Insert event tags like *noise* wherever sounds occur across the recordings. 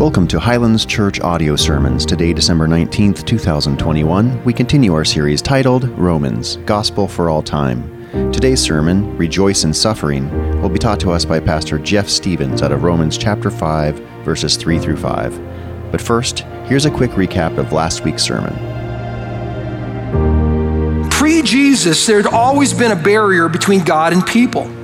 Welcome to Highlands Church Audio Sermons. Today, December 19th, 2021, we continue our series titled Romans Gospel for All Time. Today's sermon, Rejoice in Suffering, will be taught to us by Pastor Jeff Stevens out of Romans chapter 5, verses 3 through 5. But first, here's a quick recap of last week's sermon. Pre Jesus, there had always been a barrier between God and people.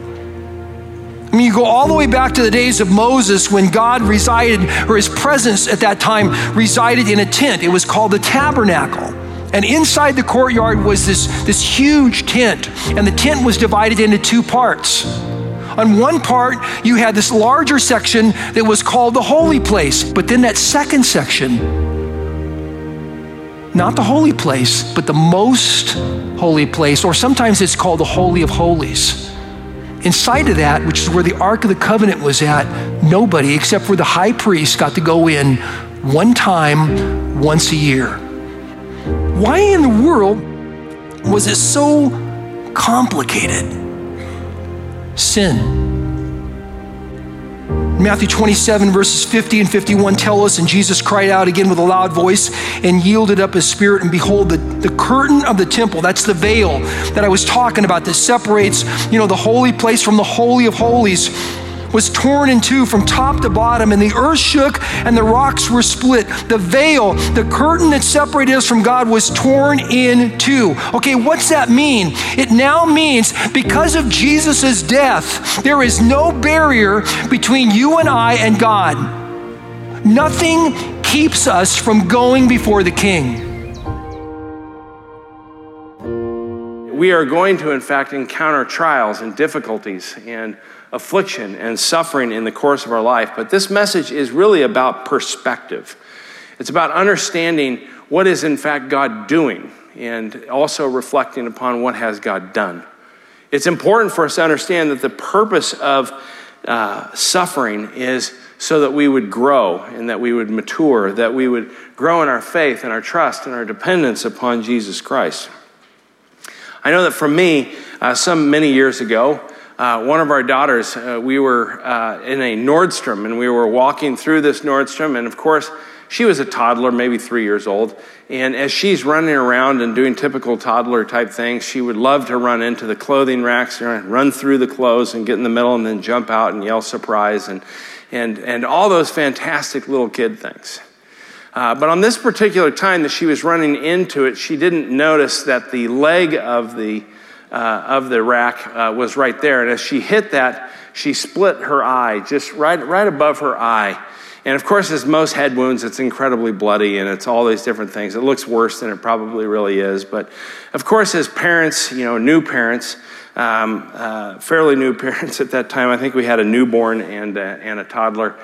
I mean, you go all the way back to the days of Moses when God resided, or his presence at that time resided in a tent. It was called the tabernacle. And inside the courtyard was this, this huge tent, and the tent was divided into two parts. On one part, you had this larger section that was called the holy place, but then that second section, not the holy place, but the most holy place, or sometimes it's called the Holy of Holies. Inside of that, which is where the Ark of the Covenant was at, nobody except for the high priest got to go in one time, once a year. Why in the world was it so complicated? Sin. Matthew 27, verses 50 and 51 tell us, and Jesus cried out again with a loud voice and yielded up his spirit. And behold, the, the curtain of the temple, that's the veil that I was talking about that separates, you know, the holy place from the holy of holies was torn in two from top to bottom, and the earth shook and the rocks were split. The veil, the curtain that separated us from God, was torn in two. Okay, what's that mean? It now means because of Jesus' death, there is no barrier between you and I and God. Nothing keeps us from going before the King. We are going to, in fact, encounter trials and difficulties and affliction and suffering in the course of our life. But this message is really about perspective. It's about understanding what is, in fact, God doing and also reflecting upon what has God done. It's important for us to understand that the purpose of uh, suffering is so that we would grow and that we would mature, that we would grow in our faith and our trust and our dependence upon Jesus Christ. I know that for me, uh, some many years ago, uh, one of our daughters, uh, we were uh, in a Nordstrom and we were walking through this Nordstrom. And of course, she was a toddler, maybe three years old. And as she's running around and doing typical toddler type things, she would love to run into the clothing racks, and run through the clothes and get in the middle and then jump out and yell surprise and, and, and all those fantastic little kid things. Uh, but on this particular time that she was running into it, she didn't notice that the leg of the, uh, of the rack uh, was right there. And as she hit that, she split her eye, just right, right above her eye. And of course, as most head wounds, it's incredibly bloody and it's all these different things. It looks worse than it probably really is. But of course, as parents, you know, new parents, um, uh, fairly new *laughs* parents at that time, I think we had a newborn and, uh, and a toddler.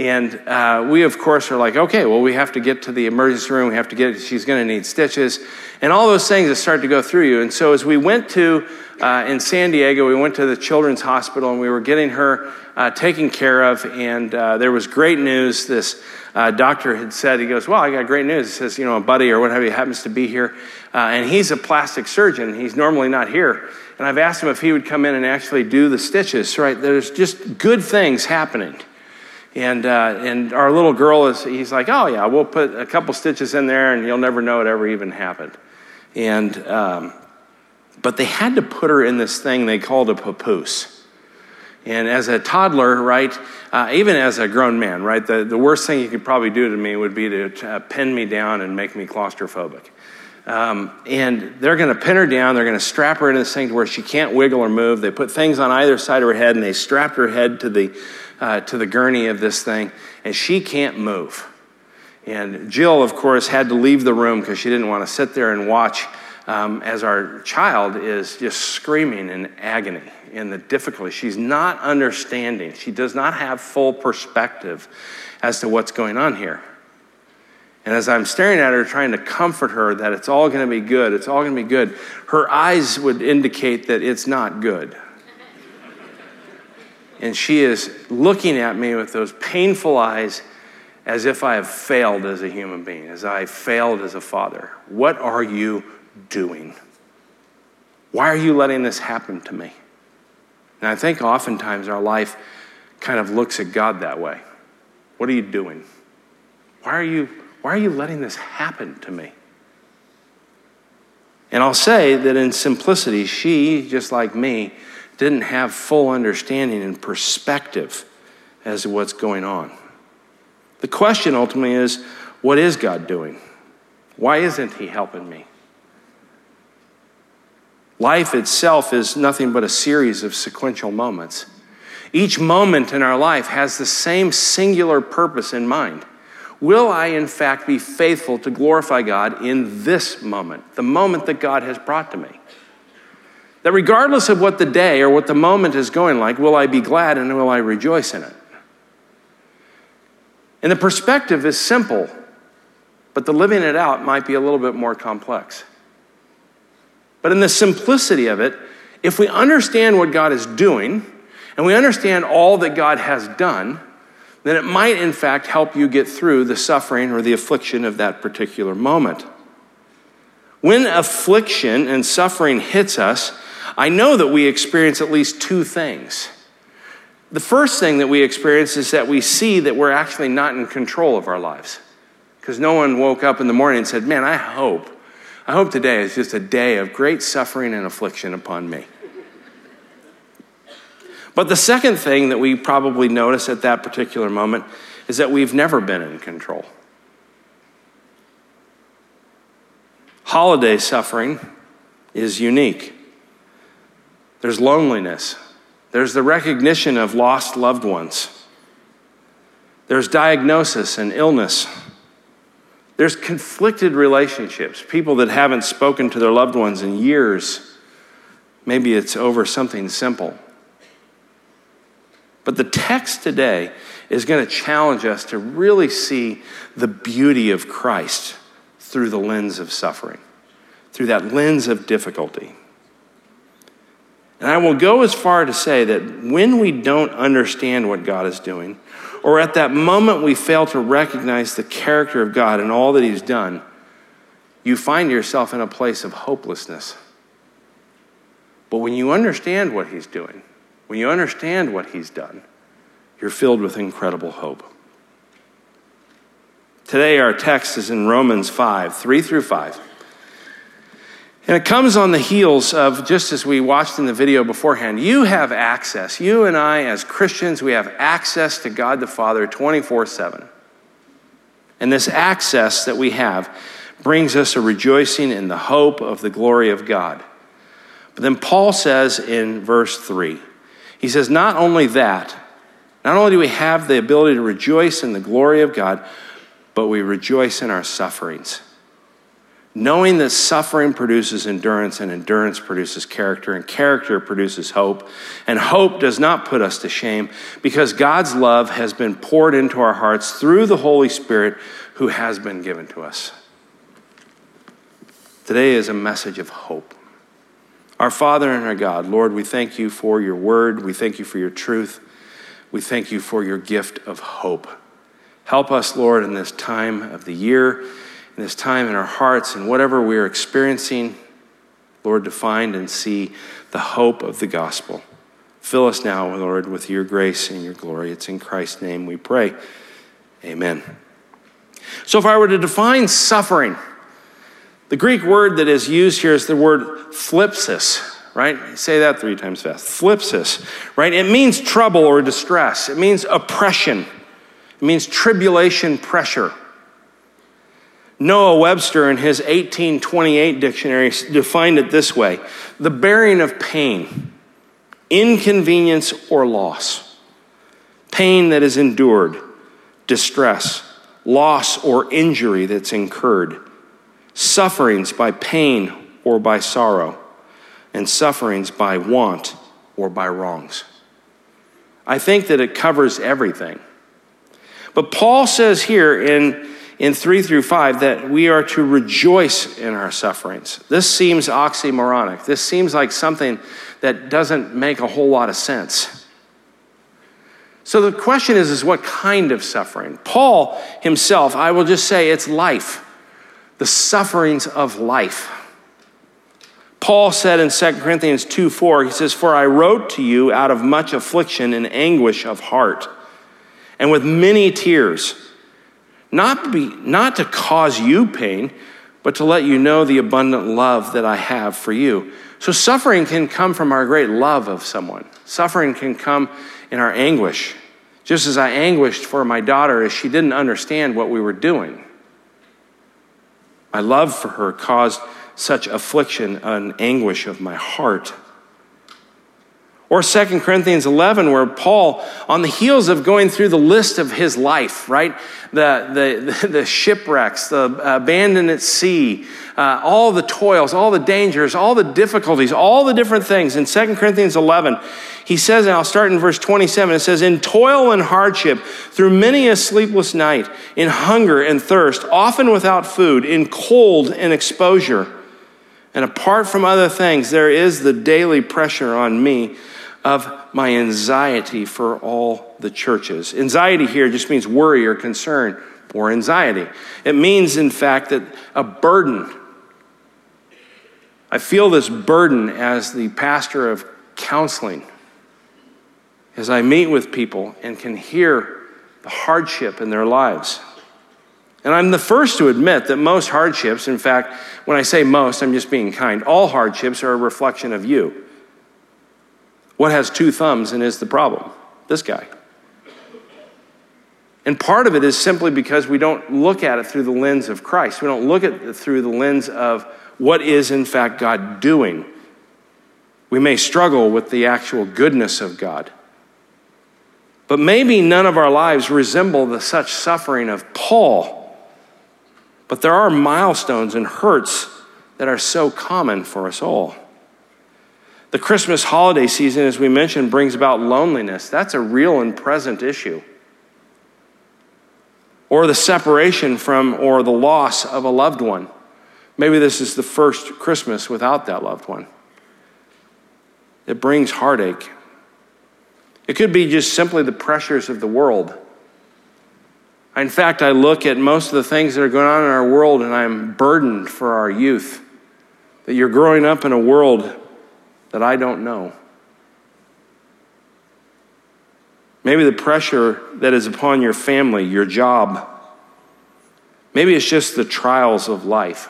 And uh, we, of course, are like, okay, well, we have to get to the emergency room. We have to get, she's going to need stitches. And all those things that start to go through you. And so as we went to, uh, in San Diego, we went to the children's hospital and we were getting her uh, taken care of. And uh, there was great news. This uh, doctor had said, he goes, well, I got great news. He says, you know, a buddy or whatever happens to be here. Uh, and he's a plastic surgeon. He's normally not here. And I've asked him if he would come in and actually do the stitches, right? There's just good things happening. And, uh, and our little girl is, he's like, oh, yeah, we'll put a couple stitches in there and you'll never know it ever even happened. And, um, but they had to put her in this thing they called a papoose. And as a toddler, right, uh, even as a grown man, right, the, the worst thing you could probably do to me would be to uh, pin me down and make me claustrophobic. Um, and they're going to pin her down. They're going to strap her into this thing to where she can't wiggle or move. They put things on either side of her head and they strapped her head to the, uh, to the gurney of this thing, and she can't move. And Jill, of course, had to leave the room because she didn't want to sit there and watch um, as our child is just screaming in agony in the difficulty. She's not understanding. She does not have full perspective as to what's going on here. And as I'm staring at her, trying to comfort her that it's all going to be good, it's all going to be good, her eyes would indicate that it's not good and she is looking at me with those painful eyes as if I have failed as a human being, as I failed as a father. What are you doing? Why are you letting this happen to me? And I think oftentimes our life kind of looks at God that way. What are you doing? Why are you, why are you letting this happen to me? And I'll say that in simplicity, she, just like me, didn't have full understanding and perspective as to what's going on. The question ultimately is what is God doing? Why isn't He helping me? Life itself is nothing but a series of sequential moments. Each moment in our life has the same singular purpose in mind. Will I, in fact, be faithful to glorify God in this moment, the moment that God has brought to me? That regardless of what the day or what the moment is going like, will I be glad and will I rejoice in it? And the perspective is simple, but the living it out might be a little bit more complex. But in the simplicity of it, if we understand what God is doing and we understand all that God has done, then it might, in fact, help you get through the suffering or the affliction of that particular moment. When affliction and suffering hits us, I know that we experience at least two things. The first thing that we experience is that we see that we're actually not in control of our lives. Because no one woke up in the morning and said, Man, I hope, I hope today is just a day of great suffering and affliction upon me. But the second thing that we probably notice at that particular moment is that we've never been in control. Holiday suffering is unique. There's loneliness, there's the recognition of lost loved ones, there's diagnosis and illness. There's conflicted relationships, people that haven't spoken to their loved ones in years. Maybe it's over something simple. But the text today is going to challenge us to really see the beauty of Christ through the lens of suffering, through that lens of difficulty. And I will go as far to say that when we don't understand what God is doing, or at that moment we fail to recognize the character of God and all that He's done, you find yourself in a place of hopelessness. But when you understand what He's doing, when you understand what He's done, you're filled with incredible hope. Today, our text is in Romans 5 3 through 5. And it comes on the heels of, just as we watched in the video beforehand, you have access. You and I, as Christians, we have access to God the Father 24 7. And this access that we have brings us a rejoicing in the hope of the glory of God. But then Paul says in verse 3, he says, Not only that, not only do we have the ability to rejoice in the glory of God, but we rejoice in our sufferings knowing that suffering produces endurance, and endurance produces character, and character produces hope. And hope does not put us to shame because God's love has been poured into our hearts through the Holy Spirit who has been given to us. Today is a message of hope. Our Father and our God, Lord, we thank you for your word. We thank you for your truth. We thank you for your gift of hope. Help us, Lord, in this time of the year in this time in our hearts and whatever we are experiencing, Lord, to find and see the hope of the gospel. Fill us now, Lord, with your grace and your glory. It's in Christ's name we pray. Amen. So, if I were to define suffering, the Greek word that is used here is the word thlipsis, right? Say that three times fast. Thlipsis, right? It means trouble or distress, it means oppression, it means tribulation, pressure. Noah Webster, in his 1828 dictionary, defined it this way the bearing of pain, inconvenience, or loss. Pain that is endured, distress, loss or injury that's incurred, sufferings by pain or by sorrow, and sufferings by want or by wrongs. I think that it covers everything. But Paul says here in in 3 through 5 that we are to rejoice in our sufferings. This seems oxymoronic. This seems like something that doesn't make a whole lot of sense. So the question is, is what kind of suffering? Paul himself, I will just say it's life, the sufferings of life. Paul said in 2 Corinthians 2 4, he says, For I wrote to you out of much affliction and anguish of heart, and with many tears not, be, not to cause you pain, but to let you know the abundant love that I have for you. So, suffering can come from our great love of someone. Suffering can come in our anguish, just as I anguished for my daughter as she didn't understand what we were doing. My love for her caused such affliction and anguish of my heart. Or 2 Corinthians 11, where Paul, on the heels of going through the list of his life, right? The, the, *laughs* the shipwrecks, the abandoned at sea, uh, all the toils, all the dangers, all the difficulties, all the different things. In 2 Corinthians 11, he says, and I'll start in verse 27, it says, In toil and hardship, through many a sleepless night, in hunger and thirst, often without food, in cold and exposure. And apart from other things, there is the daily pressure on me of my anxiety for all the churches. Anxiety here just means worry or concern or anxiety. It means, in fact, that a burden. I feel this burden as the pastor of counseling, as I meet with people and can hear the hardship in their lives. And I'm the first to admit that most hardships, in fact, when I say most, I'm just being kind, all hardships are a reflection of you. What has two thumbs and is the problem? This guy. And part of it is simply because we don't look at it through the lens of Christ. We don't look at it through the lens of what is, in fact, God doing. We may struggle with the actual goodness of God. But maybe none of our lives resemble the such suffering of Paul. But there are milestones and hurts that are so common for us all. The Christmas holiday season, as we mentioned, brings about loneliness. That's a real and present issue. Or the separation from or the loss of a loved one. Maybe this is the first Christmas without that loved one. It brings heartache. It could be just simply the pressures of the world. In fact, I look at most of the things that are going on in our world and I'm burdened for our youth. That you're growing up in a world that I don't know. Maybe the pressure that is upon your family, your job. Maybe it's just the trials of life.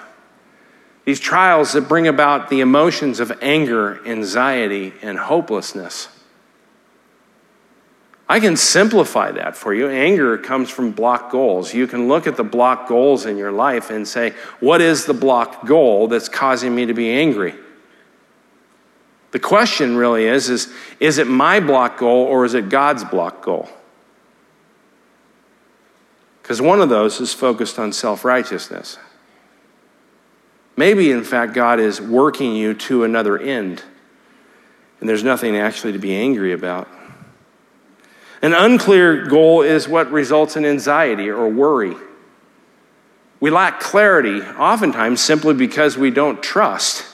These trials that bring about the emotions of anger, anxiety, and hopelessness. I can simplify that for you. Anger comes from block goals. You can look at the block goals in your life and say, what is the block goal that's causing me to be angry? The question really is, is is it my block goal or is it God's block goal? Because one of those is focused on self righteousness. Maybe, in fact, God is working you to another end, and there's nothing actually to be angry about. An unclear goal is what results in anxiety or worry. We lack clarity, oftentimes simply because we don't trust.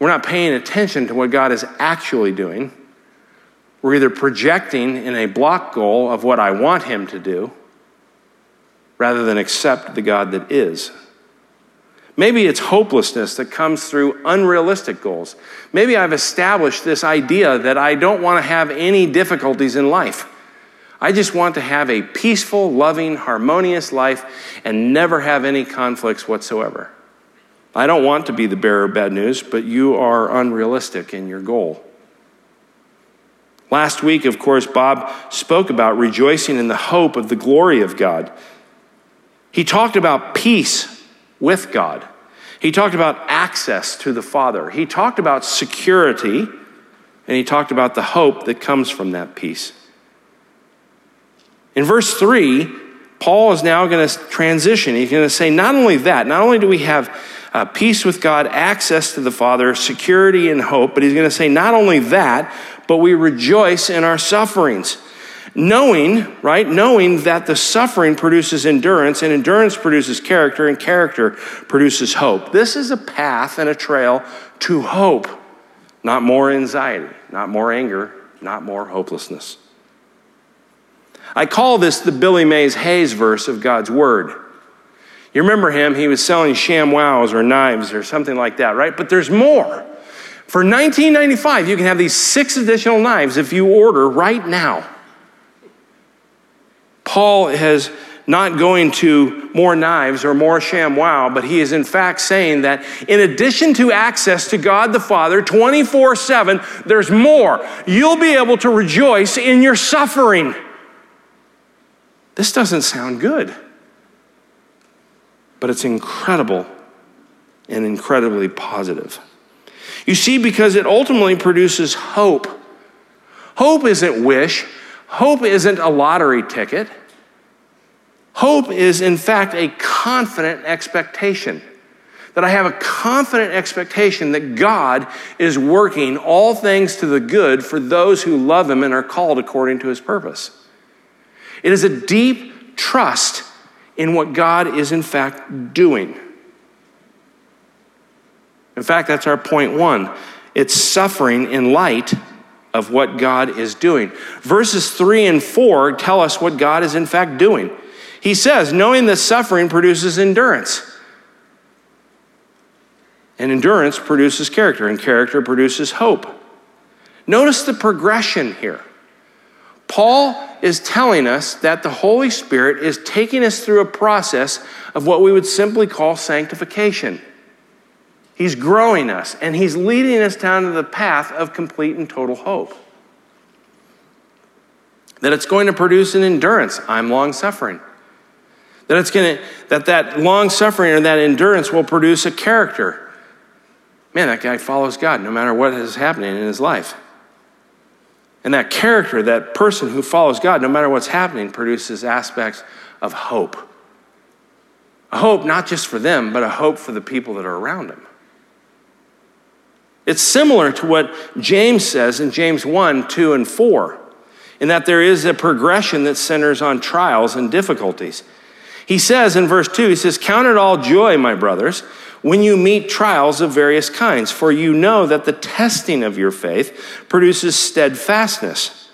We're not paying attention to what God is actually doing. We're either projecting in a block goal of what I want Him to do rather than accept the God that is. Maybe it's hopelessness that comes through unrealistic goals. Maybe I've established this idea that I don't want to have any difficulties in life. I just want to have a peaceful, loving, harmonious life and never have any conflicts whatsoever. I don't want to be the bearer of bad news, but you are unrealistic in your goal. Last week, of course, Bob spoke about rejoicing in the hope of the glory of God. He talked about peace with God. He talked about access to the Father. He talked about security, and he talked about the hope that comes from that peace. In verse 3, Paul is now going to transition. He's going to say, not only that, not only do we have uh, peace with God, access to the Father, security and hope. But he's going to say not only that, but we rejoice in our sufferings. Knowing, right, knowing that the suffering produces endurance, and endurance produces character, and character produces hope. This is a path and a trail to hope, not more anxiety, not more anger, not more hopelessness. I call this the Billy Mays Hayes verse of God's Word. You remember him, he was selling ShamWows or knives or something like that, right? But there's more. For 1995, you can have these six additional knives if you order right now. Paul has not going to more knives or more ShamWow, but he is in fact saying that in addition to access to God the Father 24 7, there's more. You'll be able to rejoice in your suffering. This doesn't sound good, but it's incredible and incredibly positive. You see, because it ultimately produces hope. Hope isn't wish, hope isn't a lottery ticket. Hope is, in fact, a confident expectation. That I have a confident expectation that God is working all things to the good for those who love Him and are called according to His purpose. It is a deep trust in what God is, in fact, doing. In fact, that's our point one. It's suffering in light of what God is doing. Verses three and four tell us what God is, in fact, doing. He says, knowing that suffering produces endurance. And endurance produces character, and character produces hope. Notice the progression here. Paul is telling us that the Holy Spirit is taking us through a process of what we would simply call sanctification. He's growing us, and he's leading us down to the path of complete and total hope. That it's going to produce an endurance. I'm long suffering. That it's going to, that that long suffering or that endurance will produce a character. Man, that guy follows God no matter what is happening in his life. And that character, that person who follows God, no matter what's happening, produces aspects of hope. A hope not just for them, but a hope for the people that are around them. It's similar to what James says in James 1, 2, and 4, in that there is a progression that centers on trials and difficulties. He says in verse 2, he says, Count it all joy, my brothers, when you meet trials of various kinds, for you know that the testing of your faith produces steadfastness.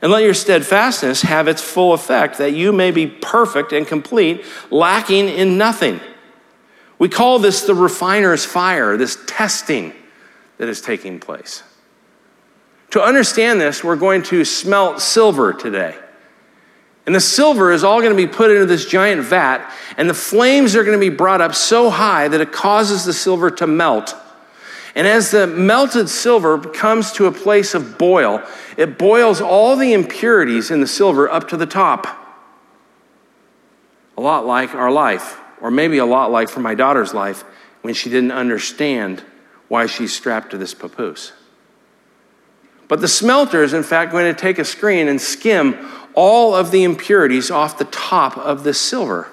And let your steadfastness have its full effect, that you may be perfect and complete, lacking in nothing. We call this the refiner's fire, this testing that is taking place. To understand this, we're going to smelt silver today. And the silver is all going to be put into this giant vat, and the flames are going to be brought up so high that it causes the silver to melt. And as the melted silver comes to a place of boil, it boils all the impurities in the silver up to the top. A lot like our life, or maybe a lot like for my daughter's life when she didn't understand why she's strapped to this papoose. But the smelter is, in fact, going to take a screen and skim all of the impurities off the top of the silver.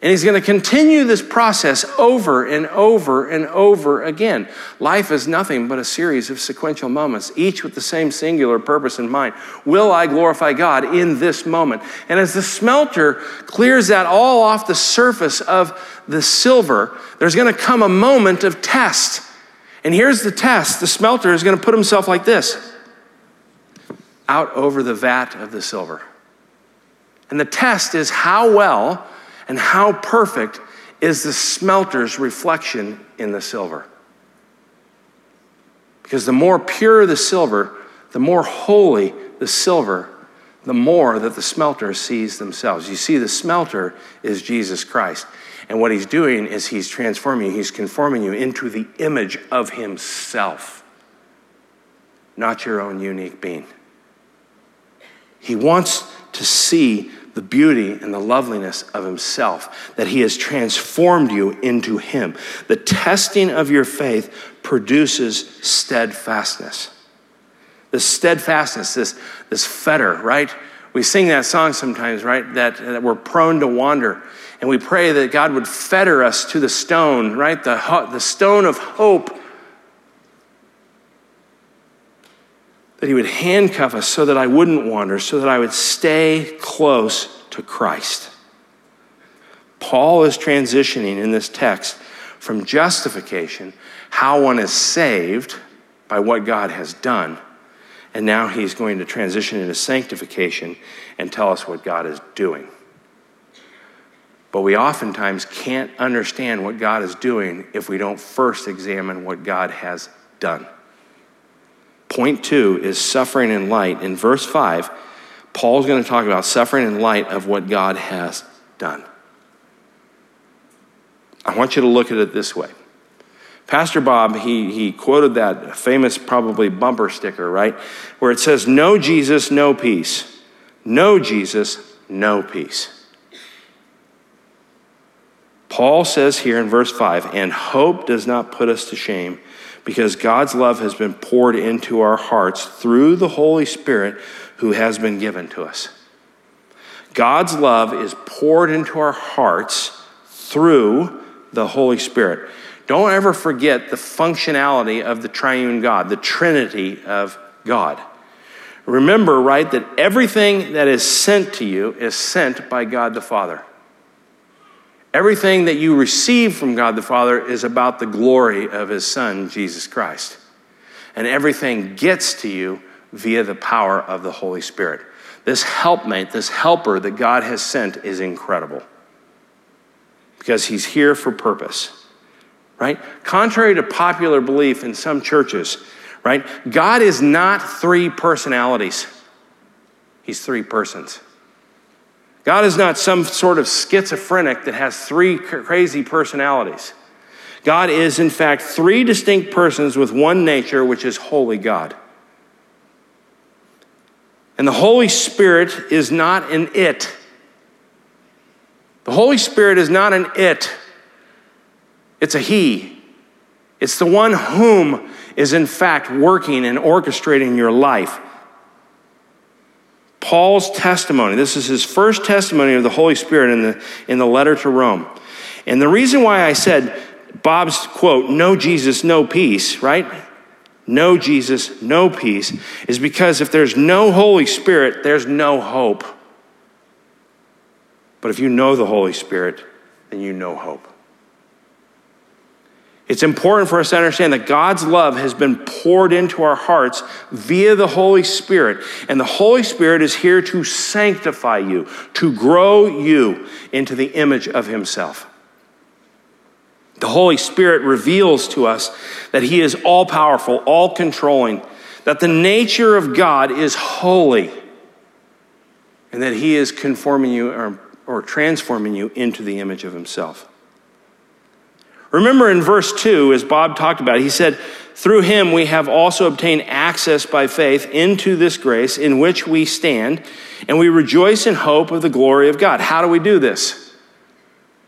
And he's going to continue this process over and over and over again. Life is nothing but a series of sequential moments, each with the same singular purpose in mind. Will I glorify God in this moment? And as the smelter clears that all off the surface of the silver, there's going to come a moment of test. And here's the test the smelter is going to put himself like this out over the vat of the silver. And the test is how well and how perfect is the smelter's reflection in the silver. Because the more pure the silver, the more holy the silver, the more that the smelter sees themselves. You see, the smelter is Jesus Christ. And what he's doing is he's transforming you, he's conforming you into the image of himself, not your own unique being. He wants to see the beauty and the loveliness of himself, that he has transformed you into him. The testing of your faith produces steadfastness. This steadfastness, this, this fetter, right? We sing that song sometimes, right? That, that we're prone to wander. And we pray that God would fetter us to the stone, right? The, the stone of hope that He would handcuff us so that I wouldn't wander, so that I would stay close to Christ. Paul is transitioning in this text from justification, how one is saved by what God has done, and now he's going to transition into sanctification and tell us what God is doing. But we oftentimes can't understand what God is doing if we don't first examine what God has done. Point two is suffering in light. In verse 5, Paul's going to talk about suffering in light of what God has done. I want you to look at it this way. Pastor Bob, he, he quoted that famous, probably bumper sticker, right? Where it says, No Jesus, no peace. No Jesus, no peace. Paul says here in verse 5 and hope does not put us to shame because God's love has been poured into our hearts through the Holy Spirit who has been given to us. God's love is poured into our hearts through the Holy Spirit. Don't ever forget the functionality of the triune God, the Trinity of God. Remember, right, that everything that is sent to you is sent by God the Father. Everything that you receive from God the Father is about the glory of His Son, Jesus Christ. And everything gets to you via the power of the Holy Spirit. This helpmate, this helper that God has sent is incredible because He's here for purpose, right? Contrary to popular belief in some churches, right? God is not three personalities, He's three persons. God is not some sort of schizophrenic that has three crazy personalities. God is, in fact, three distinct persons with one nature, which is holy God. And the Holy Spirit is not an it. The Holy Spirit is not an it, it's a He. It's the one whom is, in fact, working and orchestrating your life. Paul's testimony. This is his first testimony of the Holy Spirit in the, in the letter to Rome. And the reason why I said Bob's quote, no Jesus, no peace, right? No Jesus, no peace, is because if there's no Holy Spirit, there's no hope. But if you know the Holy Spirit, then you know hope. It's important for us to understand that God's love has been poured into our hearts via the Holy Spirit. And the Holy Spirit is here to sanctify you, to grow you into the image of Himself. The Holy Spirit reveals to us that He is all powerful, all controlling, that the nature of God is holy, and that He is conforming you or, or transforming you into the image of Himself. Remember in verse 2, as Bob talked about, he said, Through him we have also obtained access by faith into this grace in which we stand, and we rejoice in hope of the glory of God. How do we do this?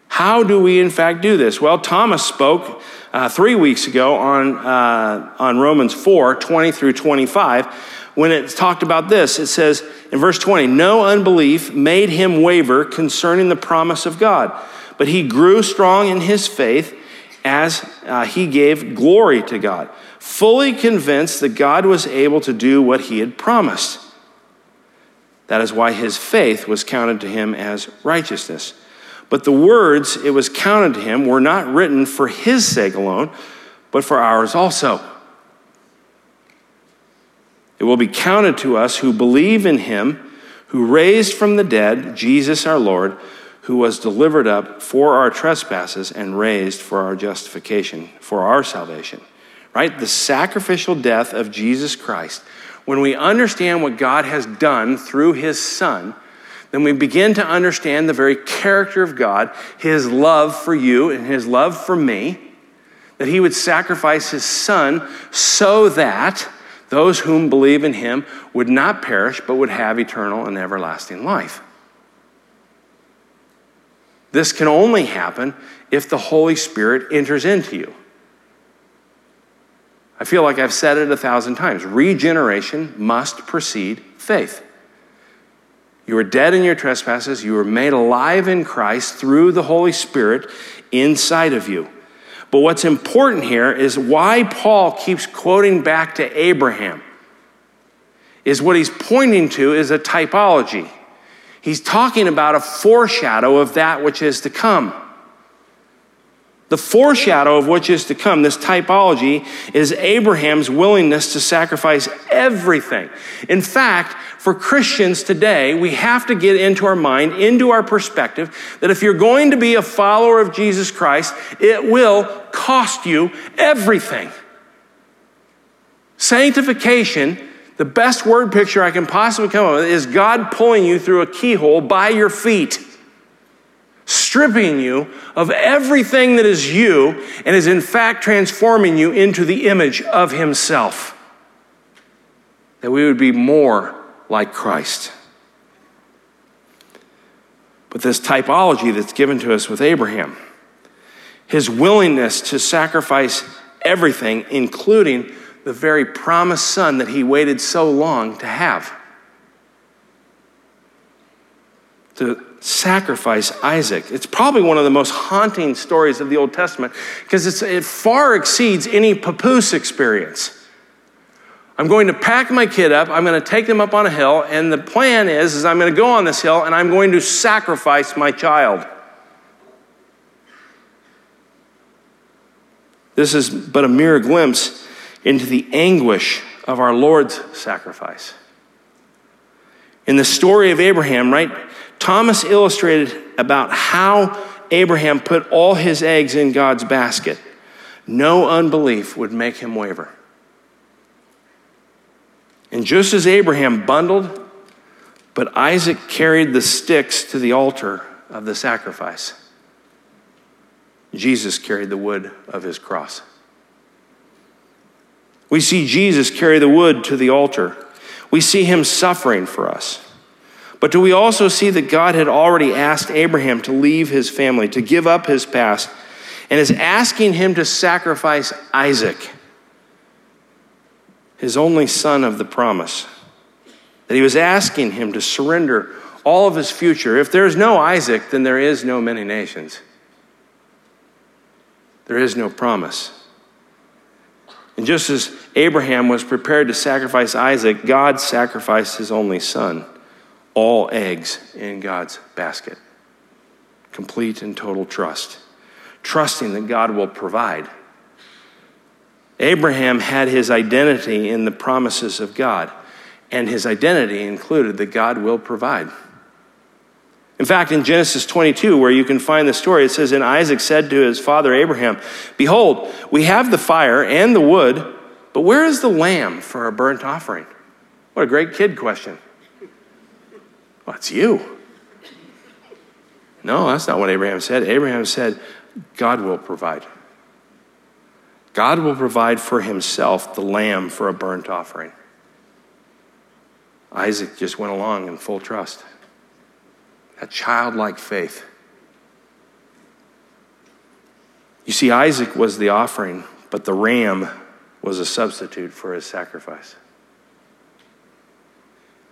How do we, in fact, do this? Well, Thomas spoke uh, three weeks ago on, uh, on Romans 4 20 through 25 when it talked about this. It says in verse 20, No unbelief made him waver concerning the promise of God, but he grew strong in his faith as uh, he gave glory to God, fully convinced that God was able to do what he had promised. That is why his faith was counted to him as righteousness. But the words it was counted to him were not written for his sake alone, but for ours also. It will be counted to us who believe in him, who raised from the dead Jesus our Lord who was delivered up for our trespasses and raised for our justification, for our salvation. Right? The sacrificial death of Jesus Christ. When we understand what God has done through his Son, then we begin to understand the very character of God, his love for you and his love for me, that he would sacrifice his Son so that those whom believe in him would not perish, but would have eternal and everlasting life. This can only happen if the Holy Spirit enters into you. I feel like I've said it a thousand times. Regeneration must precede faith. You were dead in your trespasses, you were made alive in Christ through the Holy Spirit inside of you. But what's important here is why Paul keeps quoting back to Abraham. Is what he's pointing to is a typology. He's talking about a foreshadow of that which is to come. The foreshadow of which is to come, this typology, is Abraham's willingness to sacrifice everything. In fact, for Christians today, we have to get into our mind, into our perspective, that if you're going to be a follower of Jesus Christ, it will cost you everything. Sanctification The best word picture I can possibly come up with is God pulling you through a keyhole by your feet, stripping you of everything that is you, and is in fact transforming you into the image of Himself. That we would be more like Christ. But this typology that's given to us with Abraham, his willingness to sacrifice everything, including the very promised son that he waited so long to have. To sacrifice Isaac. It's probably one of the most haunting stories of the Old Testament because it far exceeds any papoose experience. I'm going to pack my kid up, I'm going to take them up on a hill, and the plan is, is I'm going to go on this hill and I'm going to sacrifice my child. This is but a mere glimpse into the anguish of our Lord's sacrifice. In the story of Abraham, right, Thomas illustrated about how Abraham put all his eggs in God's basket. No unbelief would make him waver. And just as Abraham bundled, but Isaac carried the sticks to the altar of the sacrifice, Jesus carried the wood of his cross. We see Jesus carry the wood to the altar. We see him suffering for us. But do we also see that God had already asked Abraham to leave his family, to give up his past, and is asking him to sacrifice Isaac, his only son of the promise? That he was asking him to surrender all of his future. If there is no Isaac, then there is no many nations. There is no promise. And just as Abraham was prepared to sacrifice Isaac, God sacrificed his only son. All eggs in God's basket. Complete and total trust. Trusting that God will provide. Abraham had his identity in the promises of God, and his identity included that God will provide. In fact, in Genesis 22, where you can find the story, it says, And Isaac said to his father Abraham, Behold, we have the fire and the wood, but where is the lamb for a burnt offering? What a great kid question. Well, it's you. No, that's not what Abraham said. Abraham said, God will provide. God will provide for himself the lamb for a burnt offering. Isaac just went along in full trust a childlike faith. You see, Isaac was the offering, but the ram was a substitute for his sacrifice.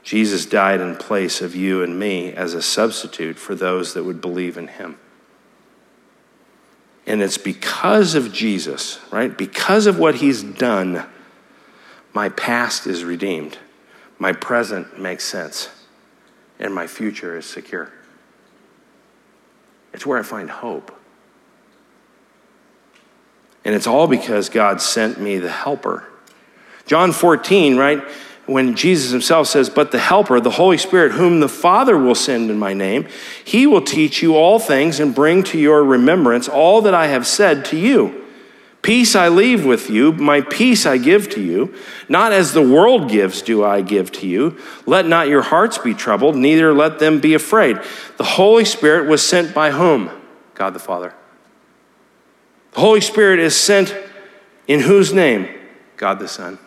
Jesus died in place of you and me as a substitute for those that would believe in him. And it's because of Jesus, right? Because of what he's done, my past is redeemed, my present makes sense, and my future is secure. It's where I find hope. And it's all because God sent me the helper. John 14, right? When Jesus himself says, But the helper, the Holy Spirit, whom the Father will send in my name, he will teach you all things and bring to your remembrance all that I have said to you. Peace I leave with you, my peace I give to you. Not as the world gives, do I give to you. Let not your hearts be troubled, neither let them be afraid. The Holy Spirit was sent by whom? God the Father. The Holy Spirit is sent in whose name? God the Son.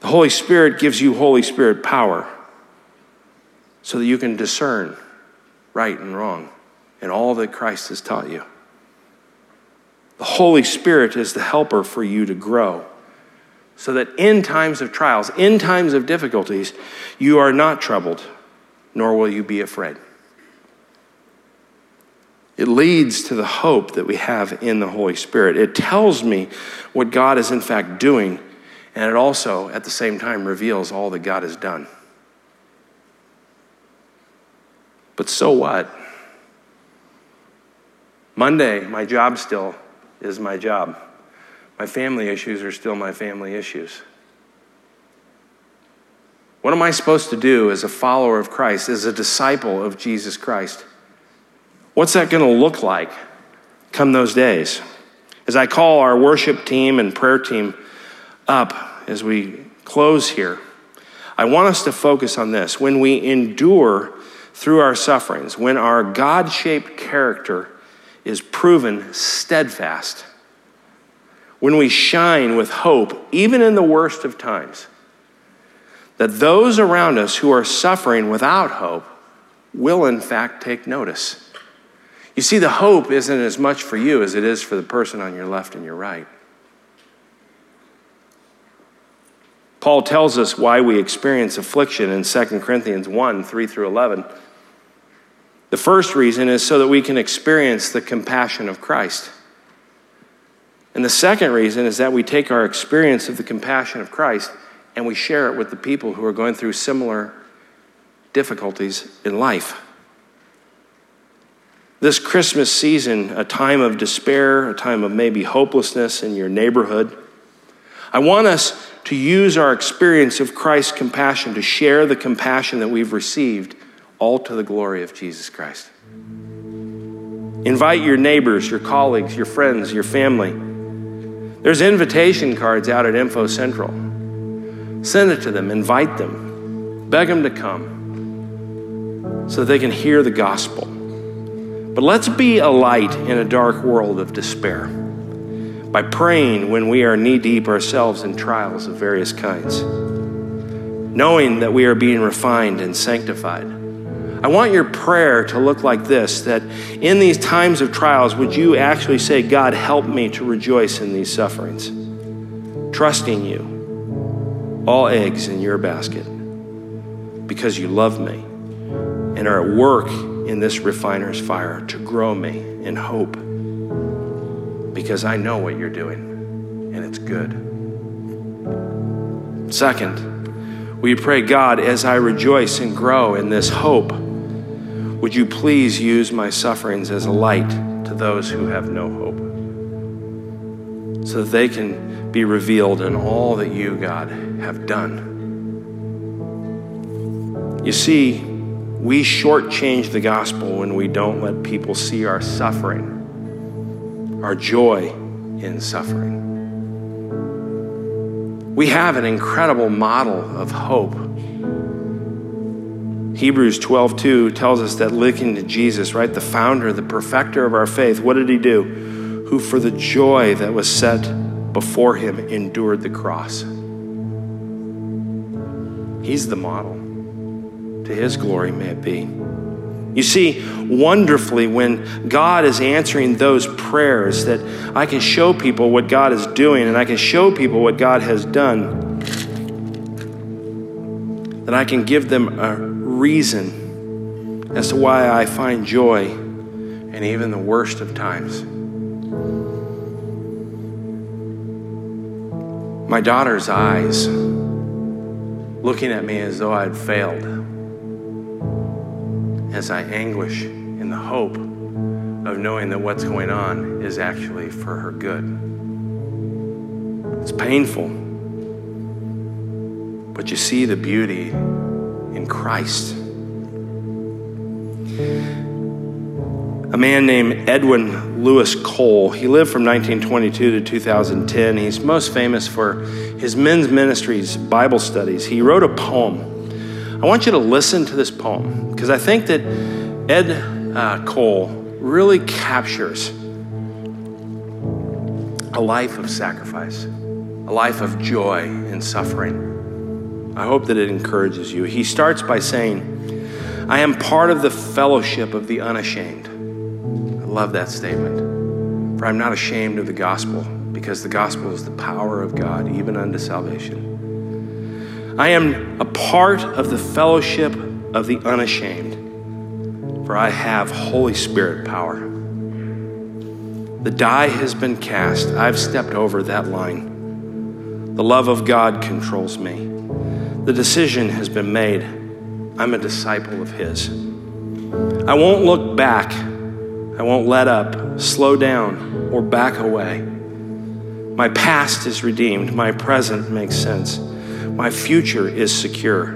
The Holy Spirit gives you Holy Spirit power so that you can discern right and wrong and all that Christ has taught you. The Holy Spirit is the helper for you to grow. So that in times of trials, in times of difficulties, you are not troubled, nor will you be afraid. It leads to the hope that we have in the Holy Spirit. It tells me what God is in fact doing, and it also, at the same time, reveals all that God has done. But so what? Monday, my job still is my job. My family issues are still my family issues. What am I supposed to do as a follower of Christ, as a disciple of Jesus Christ? What's that going to look like come those days? As I call our worship team and prayer team up, as we close here, I want us to focus on this. When we endure through our sufferings, when our God shaped character is proven steadfast, when we shine with hope, even in the worst of times, that those around us who are suffering without hope will, in fact, take notice. You see, the hope isn't as much for you as it is for the person on your left and your right. Paul tells us why we experience affliction in 2 Corinthians 1 3 through 11. The first reason is so that we can experience the compassion of Christ. And the second reason is that we take our experience of the compassion of Christ and we share it with the people who are going through similar difficulties in life. This Christmas season, a time of despair, a time of maybe hopelessness in your neighborhood, I want us to use our experience of Christ's compassion to share the compassion that we've received, all to the glory of Jesus Christ. Invite your neighbors, your colleagues, your friends, your family. There's invitation cards out at Info Central. Send it to them, invite them, beg them to come so that they can hear the gospel. But let's be a light in a dark world of despair by praying when we are knee deep ourselves in trials of various kinds, knowing that we are being refined and sanctified. I want your prayer to look like this that in these times of trials, would you actually say, God, help me to rejoice in these sufferings, trusting you, all eggs in your basket, because you love me and are at work in this refiner's fire to grow me in hope because I know what you're doing and it's good. Second, we pray, God, as I rejoice and grow in this hope, would you please use my sufferings as a light to those who have no hope so that they can be revealed in all that you, God, have done. You see, we shortchange the gospel when we don't let people see our suffering our joy in suffering. We have an incredible model of hope. Hebrews 12:2 tells us that looking to Jesus, right, the founder, the perfecter of our faith, what did he do? Who for the joy that was set before him endured the cross. He's the model. To his glory may it be. You see, wonderfully, when God is answering those prayers, that I can show people what God is doing and I can show people what God has done, that I can give them a reason as to why I find joy in even the worst of times. My daughter's eyes looking at me as though I'd failed as I anguish in the hope of knowing that what's going on is actually for her good. It's painful, but you see the beauty in Christ. A man named Edwin Louis Cole, he lived from 1922 to 2010. He's most famous for his men's ministries, Bible studies. He wrote a poem I want you to listen to this poem because I think that Ed uh, Cole really captures a life of sacrifice, a life of joy and suffering. I hope that it encourages you. He starts by saying, I am part of the fellowship of the unashamed. I love that statement. For I'm not ashamed of the gospel, because the gospel is the power of God, even unto salvation. I am a part of the fellowship of the unashamed, for I have Holy Spirit power. The die has been cast. I've stepped over that line. The love of God controls me. The decision has been made. I'm a disciple of His. I won't look back. I won't let up, slow down, or back away. My past is redeemed. My present makes sense. My future is secure.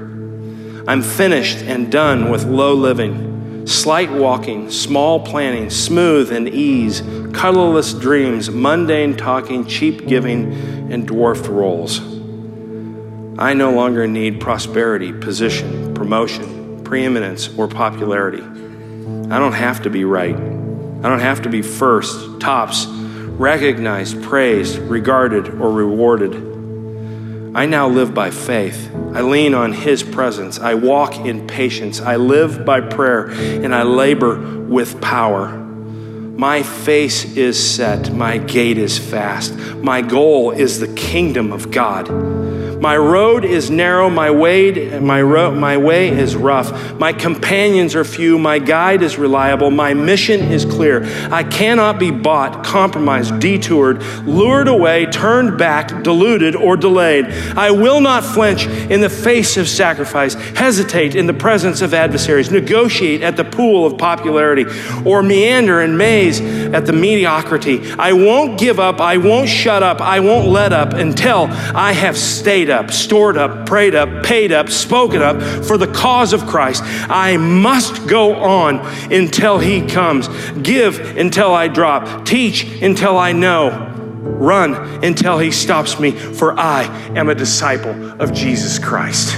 I'm finished and done with low living, slight walking, small planning, smooth and ease, colorless dreams, mundane talking, cheap giving, and dwarfed roles. I no longer need prosperity, position, promotion, preeminence, or popularity. I don't have to be right. I don't have to be first, tops, recognized, praised, regarded, or rewarded. I now live by faith. I lean on His presence. I walk in patience. I live by prayer, and I labor with power. My face is set. My gait is fast. My goal is the kingdom of God. My road is narrow, my way, my, ro- my way is rough. My companions are few, my guide is reliable, my mission is clear. I cannot be bought, compromised, detoured, lured away, turned back, deluded, or delayed. I will not flinch in the face of sacrifice, hesitate in the presence of adversaries, negotiate at the pool of popularity, or meander and maze at the mediocrity. I won't give up, I won't shut up, I won't let up until I have stayed up, stored up, prayed up, paid up, spoken up for the cause of Christ. I must go on until He comes. Give until I drop. Teach until I know. Run until He stops me, for I am a disciple of Jesus Christ.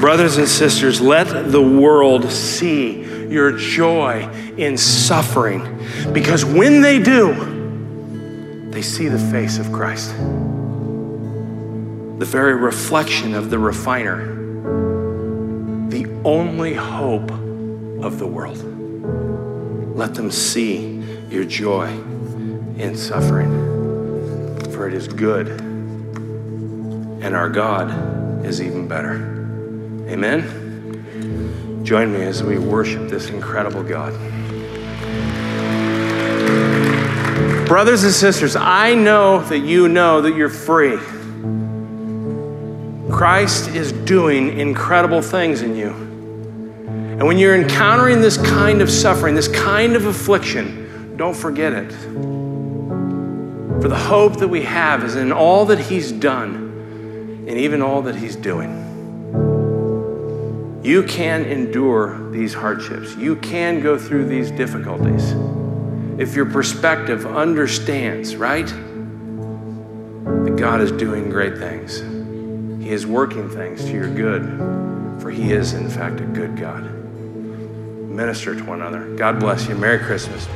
Brothers and sisters, let the world see your joy in suffering. Because when they do, they see the face of Christ, the very reflection of the refiner, the only hope of the world. Let them see your joy in suffering, for it is good, and our God is even better. Amen. Join me as we worship this incredible God. Brothers and sisters, I know that you know that you're free. Christ is doing incredible things in you. And when you're encountering this kind of suffering, this kind of affliction, don't forget it. For the hope that we have is in all that He's done and even all that He's doing. You can endure these hardships. You can go through these difficulties. If your perspective understands, right? That God is doing great things. He is working things to your good, for He is, in fact, a good God. Minister to one another. God bless you. Merry Christmas.